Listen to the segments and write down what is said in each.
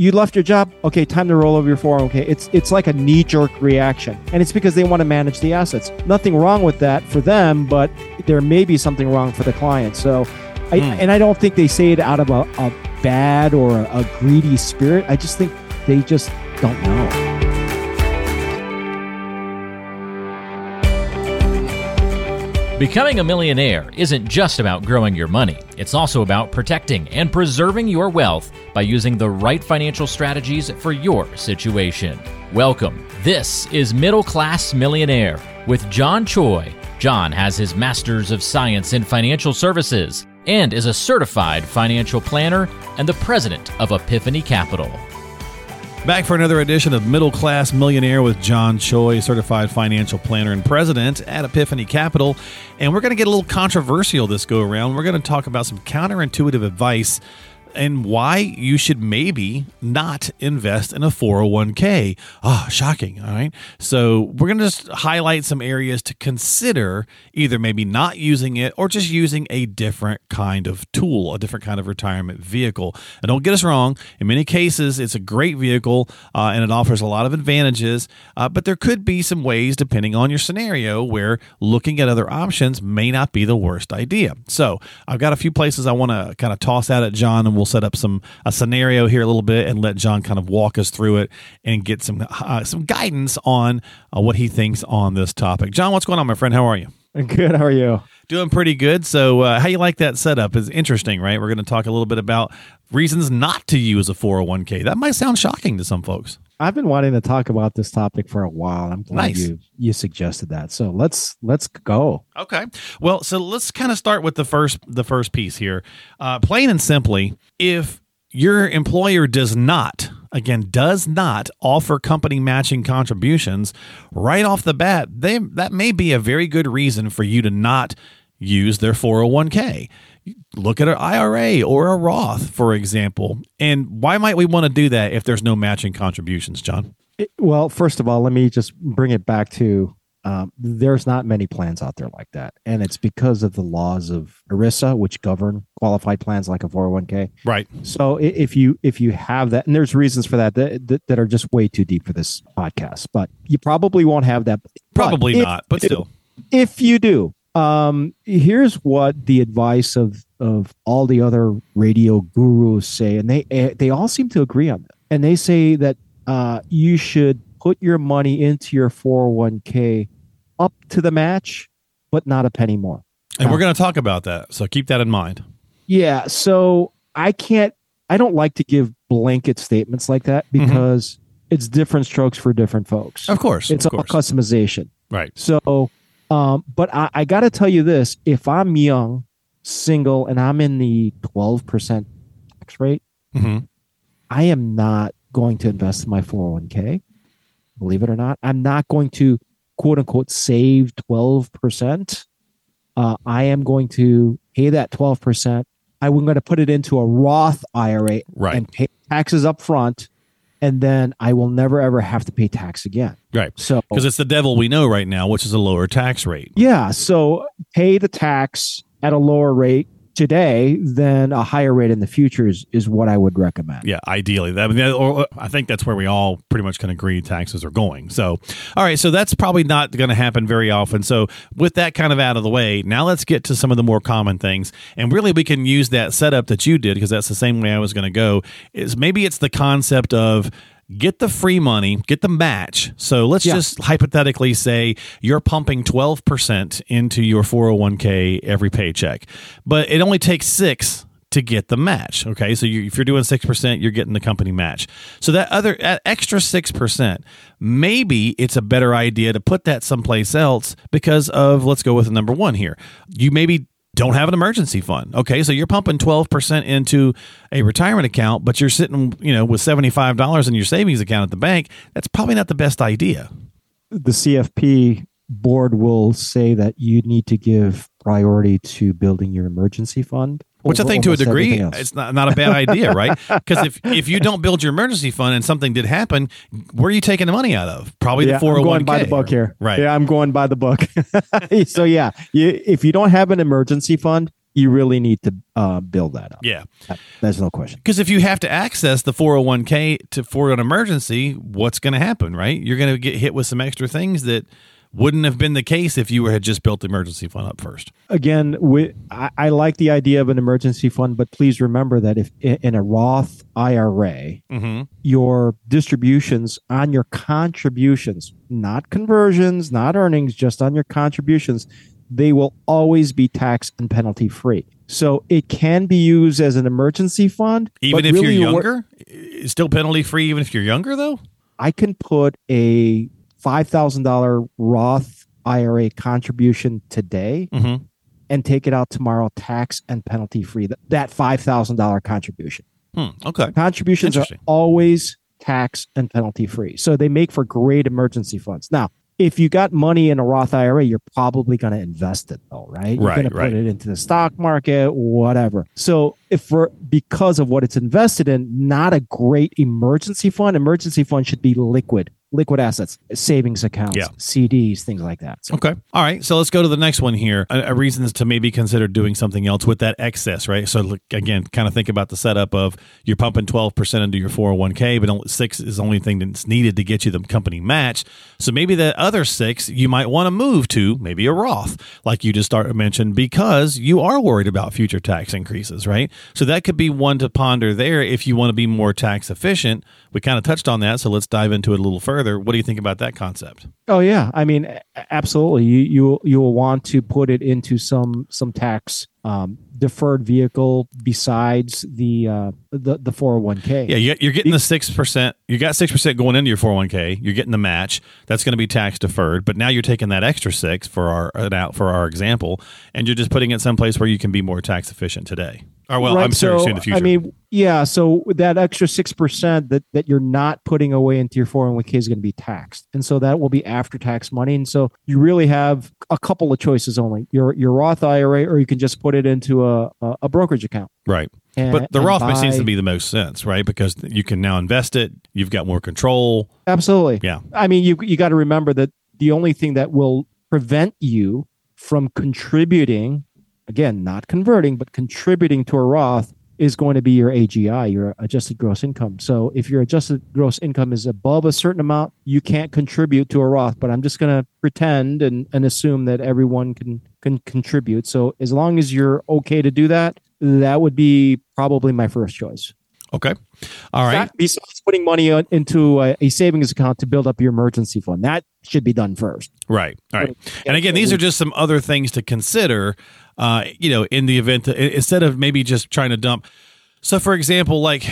you left your job. Okay, time to roll over your 401k. It's it's like a knee jerk reaction, and it's because they want to manage the assets. Nothing wrong with that for them, but there may be something wrong for the client. So, I, Hmm. and I don't think they say it out of a, a bad or a, a greedy spirit. I just think they just don't know. Becoming a millionaire isn't just about growing your money, it's also about protecting and preserving your wealth by using the right financial strategies for your situation. Welcome. This is Middle Class Millionaire with John Choi. John has his Master's of Science in Financial Services and is a certified financial planner and the president of Epiphany Capital. Back for another edition of Middle Class Millionaire with John Choi, certified financial planner and president at Epiphany Capital. And we're going to get a little controversial this go around. We're going to talk about some counterintuitive advice and why you should maybe not invest in a 401k. Ah, shocking. All right. So, we're going to just highlight some areas to consider either maybe not using it or just using a different kind of tool, a different kind of retirement vehicle. And don't get us wrong, in many cases, it's a great vehicle uh, and it offers a lot of advantages, uh, but there could be some ways, depending on your scenario, where looking at other options may not be the worst idea. So, I've got a few places I want to kind of toss out at John and set up some a scenario here a little bit and let John kind of walk us through it and get some uh, some guidance on uh, what he thinks on this topic. John, what's going on, my friend? How are you? Good. How are you? Doing pretty good. So, uh, how you like that setup is interesting, right? We're going to talk a little bit about reasons not to use a 401k. That might sound shocking to some folks. I've been wanting to talk about this topic for a while. I'm glad Nice. you you suggested that. So let's let's go. Okay. Well, so let's kind of start with the first the first piece here. Uh, plain and simply, if your employer does not again does not offer company matching contributions right off the bat, they that may be a very good reason for you to not use their 401k. Look at an IRA or a Roth, for example. And why might we want to do that if there's no matching contributions, John? It- well, first of all, let me just bring it back to um, there's not many plans out there like that, and it's because of the laws of ERISA, which govern qualified plans like a 401k. Right. So if you if you have that, and there's reasons for that that, that, that are just way too deep for this podcast, but you probably won't have that. But Probably if not, but still. if you do um here's what the advice of of all the other radio gurus say and they eh, they all seem to agree on that and they say that uh you should put your money into your 401k up to the match but not a penny more And we're going to talk about that. So keep that in mind. yeah so i can't i don't like to give blanket statements like that because it's different strokes for different folks Of course. it's of all course. customization Right. So, um, but I, I got to tell you this: if I'm young, single, and I'm in the 12% tax rate, hmm I am not going to invest in my 401k. Believe it or not, I'm not going to quote unquote save 12%. Uh, I am going to pay that 12%. I'm going to put it into a Roth IRA Right. and pay taxes up front. And then I will never ever have to pay tax again. Right. So, Because it's the devil we know right now, which is a lower tax rate. Yeah, so pay the tax at a lower rate today then a higher rate in the future is, is what I would recommend. Yeah, ideally. That, or I think that's where we all pretty much can agree taxes are going. So, all right. So that's probably not going to happen very often. So, with that kind of out of the way, now let's get to some of the more common things. And really, we can use that setup that you did because that's the same way I was going to go. Is maybe it's the concept of get the free money, get the match. So let's Yeah. just hypothetically say you're pumping 12% into your 401k every paycheck, but it only takes six to get the match. Okay. So you, if you're doing 6%, you're getting the company match. So that other that extra 6%, maybe it's a better idea to put that someplace else because of, let's go with the number one here. You maybe don't have an emergency fund. Okay, so you're pumping 12% into a retirement account, but you're sitting, you know, with $75 in your savings account at the bank. That's probably not the best idea. The CFP board will say that you need to give priority to building your emergency fund. Which I think to a degree, it's not, not a bad idea, right? Because if, if you don't build your emergency fund and something did happen, where are you taking the money out of? Probably yeah, the 401k. I'm going by the book here. Right. Yeah, I'm going by the book. so yeah, you, if you don't have an emergency fund, you really need to uh, build that up. Yeah. There's no question. Because if you have to access the 401k to for an emergency, what's going to happen, right? You're going to get hit with some extra things that wouldn't have been the case if you had just built the emergency fund up first. Again, we, I, I like the idea of an emergency fund, but please remember that if in a Roth IRA, Mm-hmm. your distributions on your contributions, not conversions, not earnings, just on your contributions, they will always be tax and penalty free. So it can be used as an emergency fund. Even if really you're younger, it's still penalty free. Even if you're younger, though. I can put a $5,000 Roth IRA contribution today Mm-hmm. and take it out tomorrow tax and penalty free. That, that $5,000 contribution. Hmm. Okay. Contributions are always tax and penalty free. So they make for great emergency funds. Now, if you got money in a Roth IRA, you're probably going to invest it though, right? You're Right, going to right. put it into the stock market, whatever. So if for because of what it's invested in, not a great emergency fund. Emergency fund should be liquid, liquid assets, savings accounts, Yeah. CDs, things like that. So Okay. All right. So let's go to the next one here. A, a reasons to maybe consider doing something else with that excess, right? So look, again, kind of think about the setup of you're pumping 12% into your 401k, but only six is the only thing that's needed to get you the company match. So maybe the other six you might want to move to maybe a Roth, like you just started mentioned, because you are worried about future tax increases, right? So that could be one to ponder there if you want to be more tax efficient. We kind of touched on that, so let's dive into it a little further. What do you think about that concept? Oh yeah, I mean, absolutely. You you you will want to put it into some some tax um, deferred vehicle besides the uh, the the four hundred one k. Yeah, you- you're getting the six percent. You got six percent going into your four hundred one k. You're getting the match. That's going to be tax deferred. But now you're taking that extra six for our uh, out for our example, and you're just putting it someplace where you can be more tax efficient today. Or well, I'm serious in the future. I mean, yeah. So that extra six percent that that you're not putting away into your four oh hundred one k is going to be taxed, and so that will be after tax money. And so you really have a couple of choices only: your your Roth IRA, or you can just put it into a a, a brokerage account. right. And, But the Roth seems to be the most sense, right? Because you can now invest it. You've got more control. Absolutely. Yeah. I mean, you you got to remember that the only thing that will prevent you from contributing, again, not converting, but contributing to a Roth is going to be your AGI, your adjusted gross income. So if your adjusted gross income is above a certain amount, you can't contribute to a Roth. But I'm just going to pretend and, and assume that everyone can can contribute. So as long as you're okay to do that, that would be probably my first choice. Okay. All right. Besides putting money into a, a savings account to build up your emergency fund, that should be done first. Right. All right. And again, these are just some other things to consider. Uh, you know, in the event that instead of maybe just trying to dump. So, for example, like,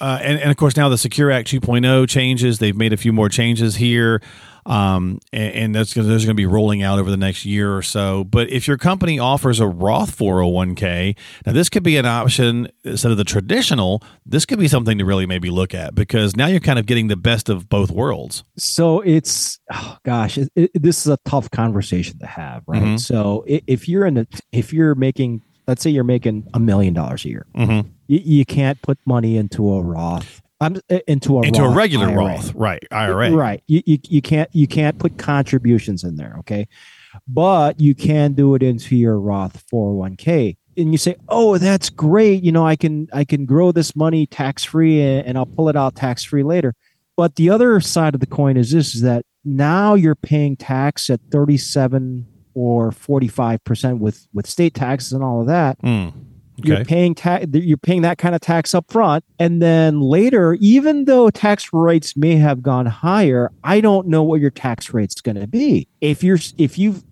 uh, and, and of course now the Secure Act 2.0 changes. They've made a few more changes here, um, and, and that's gonna, those are going to be rolling out over the next year or so. But if your company offers a Roth 401k, now this could be an option instead of the traditional. This could be something to really maybe look at because now you're kind of getting the best of both worlds. So it's, oh gosh, it, it, this is a tough conversation to have, right? Mhm. So if you're in a, if you're making, let's say you're making a million dollars a year, Mm-hmm. you, you can't put money into a Roth, um, into a Into a regular IRA. Roth, right? IRA, Right. You, you you can't you can't put contributions in there, okay? But you can do it into your Roth 401k. And you say, "Oh, that's great. You know, I can I can grow this money tax free and, and I'll pull it out tax free later." But the other side of the coin is this is that now you're paying tax at 37 or 45% with with state taxes and all of that Hmm. you're paying tax you're paying that kind of tax up front and then later even though tax rates may have gone higher i don't know what your tax rate's going to be if you're if you've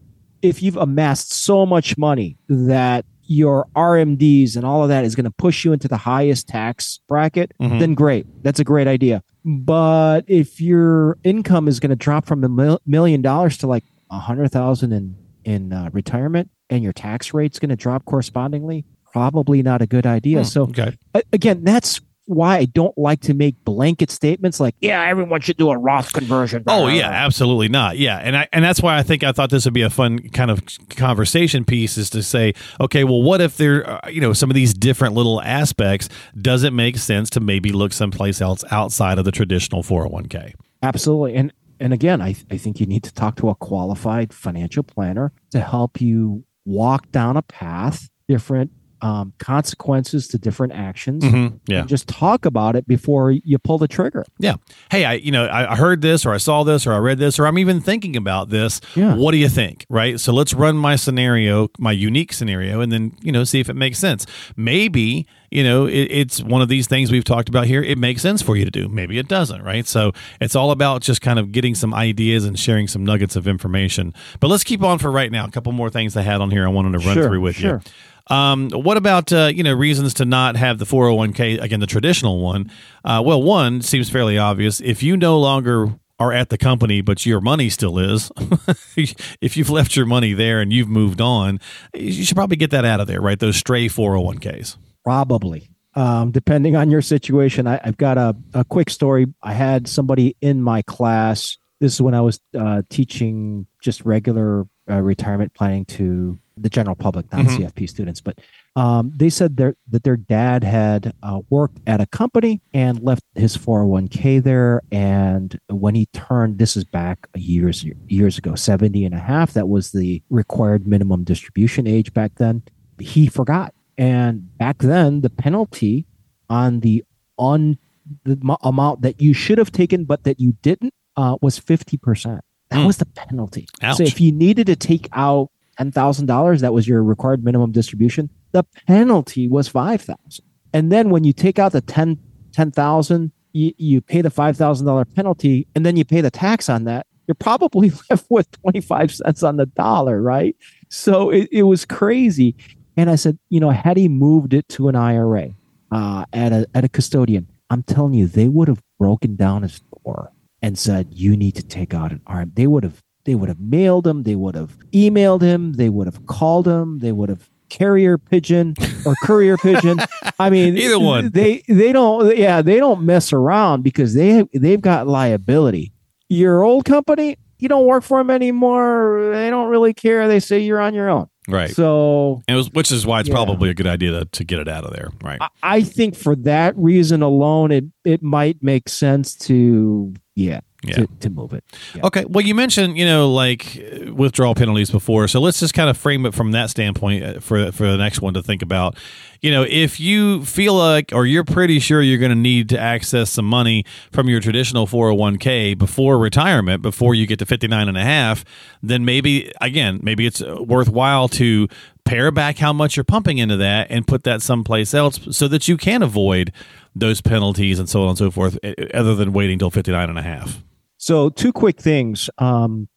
if you've amassed so much money that your RMDs and all of that is going to push you into the highest tax bracket, Mhm. then great. That's a great idea. But if your income is going to drop from a mil- million dollars to like a hundred thousand in in uh, retirement, and your tax rate's going to drop correspondingly, probably not a good idea. Hmm, So okay. again, that's why I don't like to make blanket statements like, "Yeah, everyone should do a Roth conversion." Oh yeah, absolutely not. Yeah, and I and that's why I think I thought this would be a fun kind of conversation piece is to say, okay, well, what if there, uh, you know, some of these different little aspects? Does it make sense to maybe look someplace else outside of the traditional four hundred one k? Absolutely. And and again, I, I think you need to talk to a qualified financial planner to help you walk down a path different um, consequences to different actions. Mhm. Yeah. And just talk about it before you pull the trigger. Yeah. Hey, I you know I, I heard this or I saw this or I read this or I'm even thinking about this. Yeah. What do you think? Right. So let's run my scenario, my unique scenario, and then you know see if it makes sense. Maybe you know it, it's one of these things we've talked about here. It makes sense for you to do. Maybe it doesn't. Right. So it's all about just kind of getting some ideas and sharing some nuggets of information. But let's keep on for right now. A couple more things I had on here I wanted to run Sure, through with sure. you. Um, what about uh, you know reasons to not have the 401k again the traditional one? Uh, well, one seems fairly obvious. If you no longer are at the company, but your money still is, if you've left your money there and you've moved on, you should probably get that out of there, right? Those stray 401ks. Probably. Um, depending on your situation, I, I've got a, a quick story. I had somebody in my class. This is when I was uh, teaching just regular uh, retirement planning to the general public, not Mhm. CFP students. But um, they said their, that their dad had uh, worked at a company and left his 401k there. And when he turned, this is back years years ago, 70 and a half. That was the required minimum distribution age back then. He forgot. And back then, the penalty on the on the mo- amount that you should have taken but that you didn't uh, was fifty percent. That Hmm. was the penalty. Ouch. So if you needed to take out ten thousand dollars, that was your required minimum distribution. The penalty was five thousand. And then when you take out the ten ten thousand, you, you pay the five thousand dollar penalty, and then you pay the tax on that. You're probably left with twenty five cents on the dollar, right? So it, it was crazy. And I said, you know, had he moved it to an IRA uh, at a at a custodian, I'm telling you, they would have broken down his door and said, you need to take out an arm. They would have they would have mailed him, they would have emailed him, they would have called him, they would have carrier pigeon or courier pigeon. I mean, Either one. They they don't yeah they don't mess around because they they've got liability. Your old company, you don't work for them anymore. They don't really care. They say you're on your own. Right. So was, which is why it's Yeah. probably a good idea to, to get it out of there. Right. I, I think for that reason alone, it it might make sense to yeah, Yeah. to, to move it. Yeah. Okay. Well, you mentioned you know like uh, withdrawal penalties before, so let's just kind of frame it from that standpoint uh, for for the next one to think about. You know, if you feel like or you're pretty sure you're going to need to access some money from your traditional 401k before retirement, before you get to 59 and a half, then maybe again, maybe it's uh, worthwhile to pare back how much you're pumping into that and put that someplace else so that you can avoid those penalties and so on and so forth uh, other than waiting till 59 and a half. So two quick things. Um,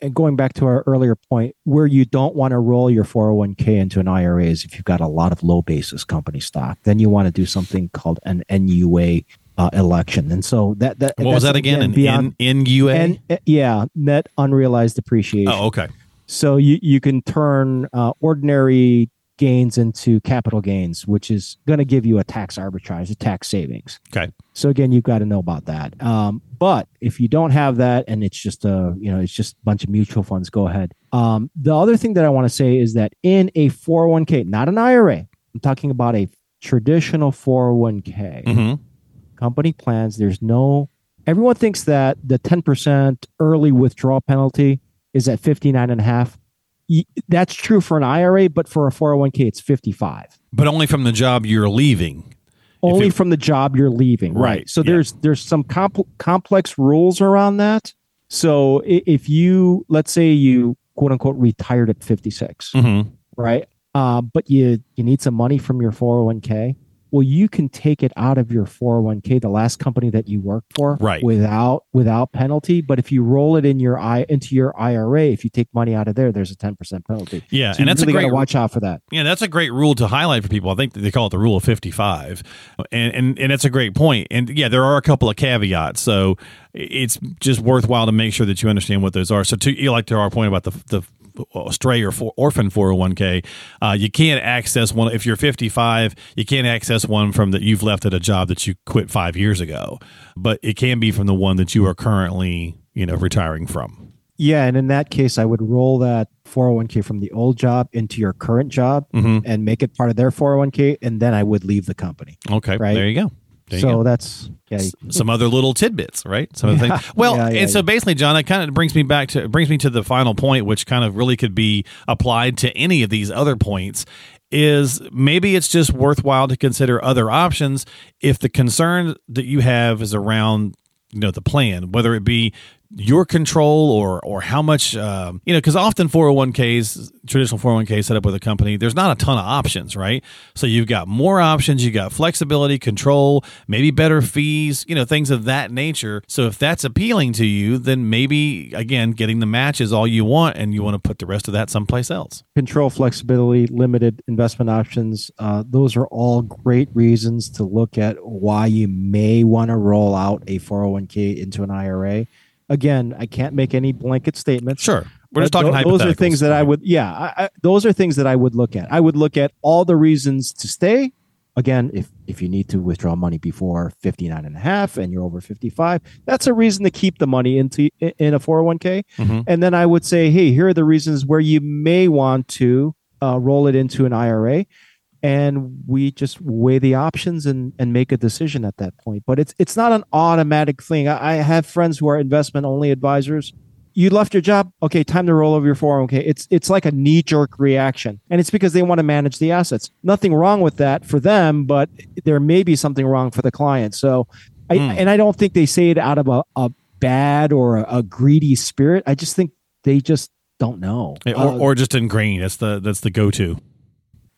and going back to our earlier point, where you don't want to roll your 401k into an IRA is if you've got a lot of low basis company stock. Then you want to do something called an NUA uh, election. And so that that What was that again? An beyond N- NUA? and uh, yeah, net unrealized appreciation. oh, okay. So you you can turn uh, ordinary gains into capital gains, which is going to give you a tax arbitrage, a tax savings. Okay. So again, you've got to know about that. Um, but if you don't have that, and it's just a you know it's just a bunch of mutual funds, go ahead. Um, the other thing that I want to say is that in a 401k, not an IRA, I'm talking about a traditional 401k hmm company plans. There's no. Everyone thinks that the 10% early withdrawal penalty is at 59 and a half. That's true for an IRA, but for a 401k, it's 55 But only from the job you're leaving. only you- from the job you're leaving right, Right, so yeah. there's there's some compl- complex rules around that so if you let's say you quote unquote retired at 56 Mm-hmm. right uh, but you you need some money from your 401k well you can take it out of your 401k the last company that you worked for Right. without without penalty but if you roll it in your i into your ira if you take money out of there there's a 10% penalty Yeah, so and that's really a great watch out for that Yeah, that's a great rule to highlight for people. I think they call it the rule of 55. And and and that's a great point. And yeah, there are a couple of caveats. So it's just worthwhile to make sure that you understand what those are. So to you like to our point about the the stray or for, orphan 401k, uh, you can't access one if you're 55. You can't access one from that you've left at a job that you quit five years ago, but it can be from the one that you are currently you know retiring from. Yeah, and in that case, I would roll that 401k from the old job into your current job Mhm. and make it part of their 401k, and then I would leave the company. Okay, Right. there you go. There so that's yeah. Some other little tidbits, right? Some of the Yeah. things. Well, Yeah, yeah, and so basically, John, that kind of brings me back to brings me to the final point, which kind of really could be applied to any of these other points. is maybe it's just worthwhile to consider other options if the concern that you have is around you know the plan whether it be your control or or how much um, you know because often 401ks traditional 401k set up with a company there's not a ton of options right? So you've got more options you got flexibility control maybe better fees you know things of that nature. So if that's appealing to you then maybe again getting the match is all you want and you want to put the rest of that someplace else. Control flexibility limited investment options uh, those are all great reasons to look at why you may want to roll out a 401k into an ira again, I can't make any blanket statements. Sure. We're just talking th- Those are things that I would, yeah, I, I, those are things that I would look at. I would look at all the reasons to stay. Again, if if you need to withdraw money before 59 and a half and you're over 55, that's a reason to keep the money into in a 401k. Mm-hmm. And then I would say, hey, here are the reasons where you may want to uh, roll it into an IRA and we just weigh the options and and make a decision at that point. But it's it's not an automatic thing. I, I have friends who are investment only advisors. You left your job? Okay time to roll over your 401k it's it's like a knee jerk reaction. And it's because they want to manage the assets. Nothing wrong with that for them but there may be something wrong for the client. So I, mm. and i don't think they say it out of a, a bad or a, a greedy spirit. I just think they just don't know. Or, uh, or just ingrained. That's the that's the go-to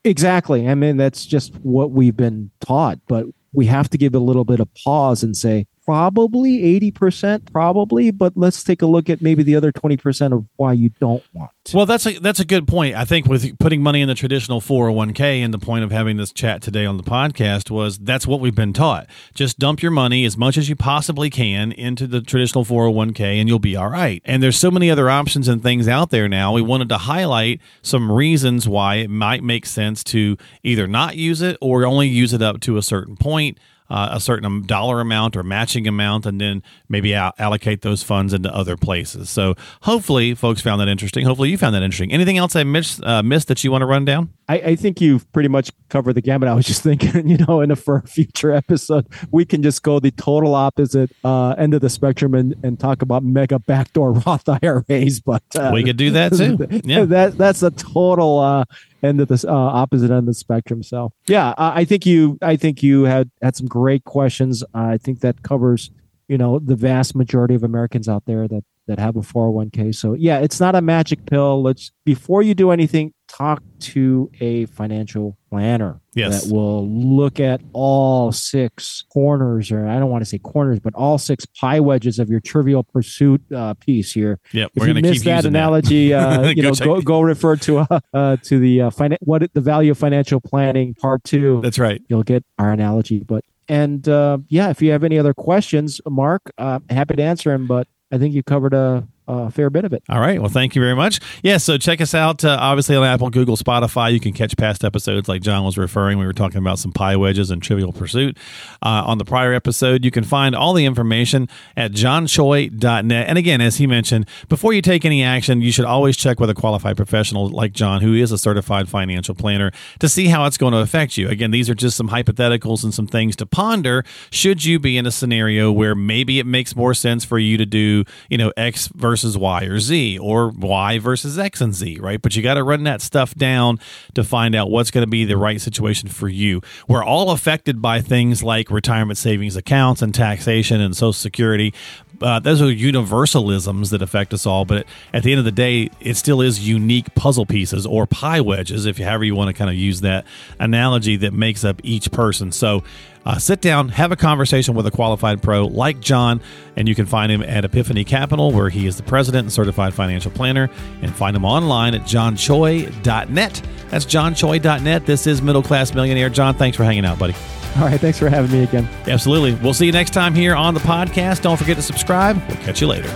Exactly. I mean, that's just what we've been taught, but we have to give a little bit of pause and say, probably 80% probably but let's take a look at maybe the other 20% of why you don't want to. well that's a that's a good point. I think with putting money in the traditional 401k and the point of having this chat today on the podcast was that's what we've been taught. Just dump your money as much as you possibly can into the traditional 401k and you'll be all right. And there's so many other options and things out there now. We wanted to highlight some reasons why it might make sense to either not use it or only use it up to a certain point uh, a certain dollar amount or matching amount, and then maybe allocate those funds into other places. So hopefully, folks found that interesting. Hopefully, you found that interesting. Anything else I missed, uh, missed that you want to run down? I, I, think you've pretty much covered the gamut. I was just thinking, you know, in a for a future episode, we can just go the total opposite uh, end of the spectrum and, and talk about mega backdoor Roth IRAs. But uh, we could do that too. Yeah, that that's a total uh, end of the uh, opposite end of the spectrum. So yeah, I, I think you I think you had had some great questions. I think that covers you know the vast majority of Americans out there that that have a 401k. So yeah, it's not a magic pill. Let's before you do anything, talk to a financial planner yes. that will look at all six corners, or I don't want to say corners, but all six pie wedges of your Trivial Pursuit uh, piece here. Yep, if you missed that analogy, that. Uh, you know, go go refer to uh, uh, to the uh, fin- what the value of financial planning part two. That's right. You'll get our analogy, but and uh, yeah, if you have any other questions, Mark, uh, happy to answer them. But I think you covered a a fair bit of it. All right. Well, thank you very much. Yeah. So check us out, uh, obviously on Apple, Google, Spotify. You can catch past episodes like John was referring. We were talking about some pie wedges and Trivial Pursuit. Uh, on the prior episode, you can find all the information at johnchoi.net. And again, as he mentioned, before you take any action, you should always check with a qualified professional like John, who is a certified financial planner, to see how it's going to affect you. Again, these are just some hypotheticals and some things to ponder should you be in a scenario where maybe it makes more sense for you to do, you know, X versus versus Y or Z or Y versus X and Z, right? But you got to run that stuff down to find out what's going to be the right situation for you. We're all affected by things like retirement savings accounts and taxation and Social Security. Uh, those are universalisms that affect us all, but at the end of the day, it still is unique puzzle pieces or pie wedges, if you however you want to kind of use that analogy that makes up each person. So uh, sit down, have a conversation with a qualified pro like John, and you can find him at Epiphany Capital, where he is the president and certified financial planner, and find him online at johnchoi.net. That's johnchoi.net. This is Middle Class Millionaire. John, thanks for hanging out, buddy. All right, thanks for having me again. Absolutely. We'll see you next time here on the podcast. Don't forget to subscribe. We'll catch you later.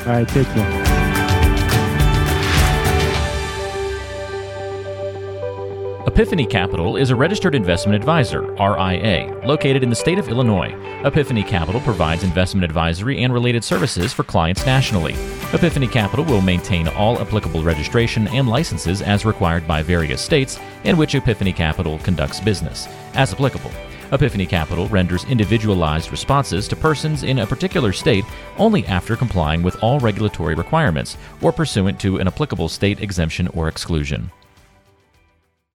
All right, take care. Epiphany Capital is a registered investment advisor, RIA, located in the state of Illinois. Epiphany Capital provides investment advisory and related services for clients nationally. Epiphany Capital will maintain all applicable registration and licenses as required by various states in which Epiphany Capital conducts business, as applicable. Epiphany Capital renders individualized responses to persons in a particular state only after complying with all regulatory requirements or pursuant to an applicable state exemption or exclusion.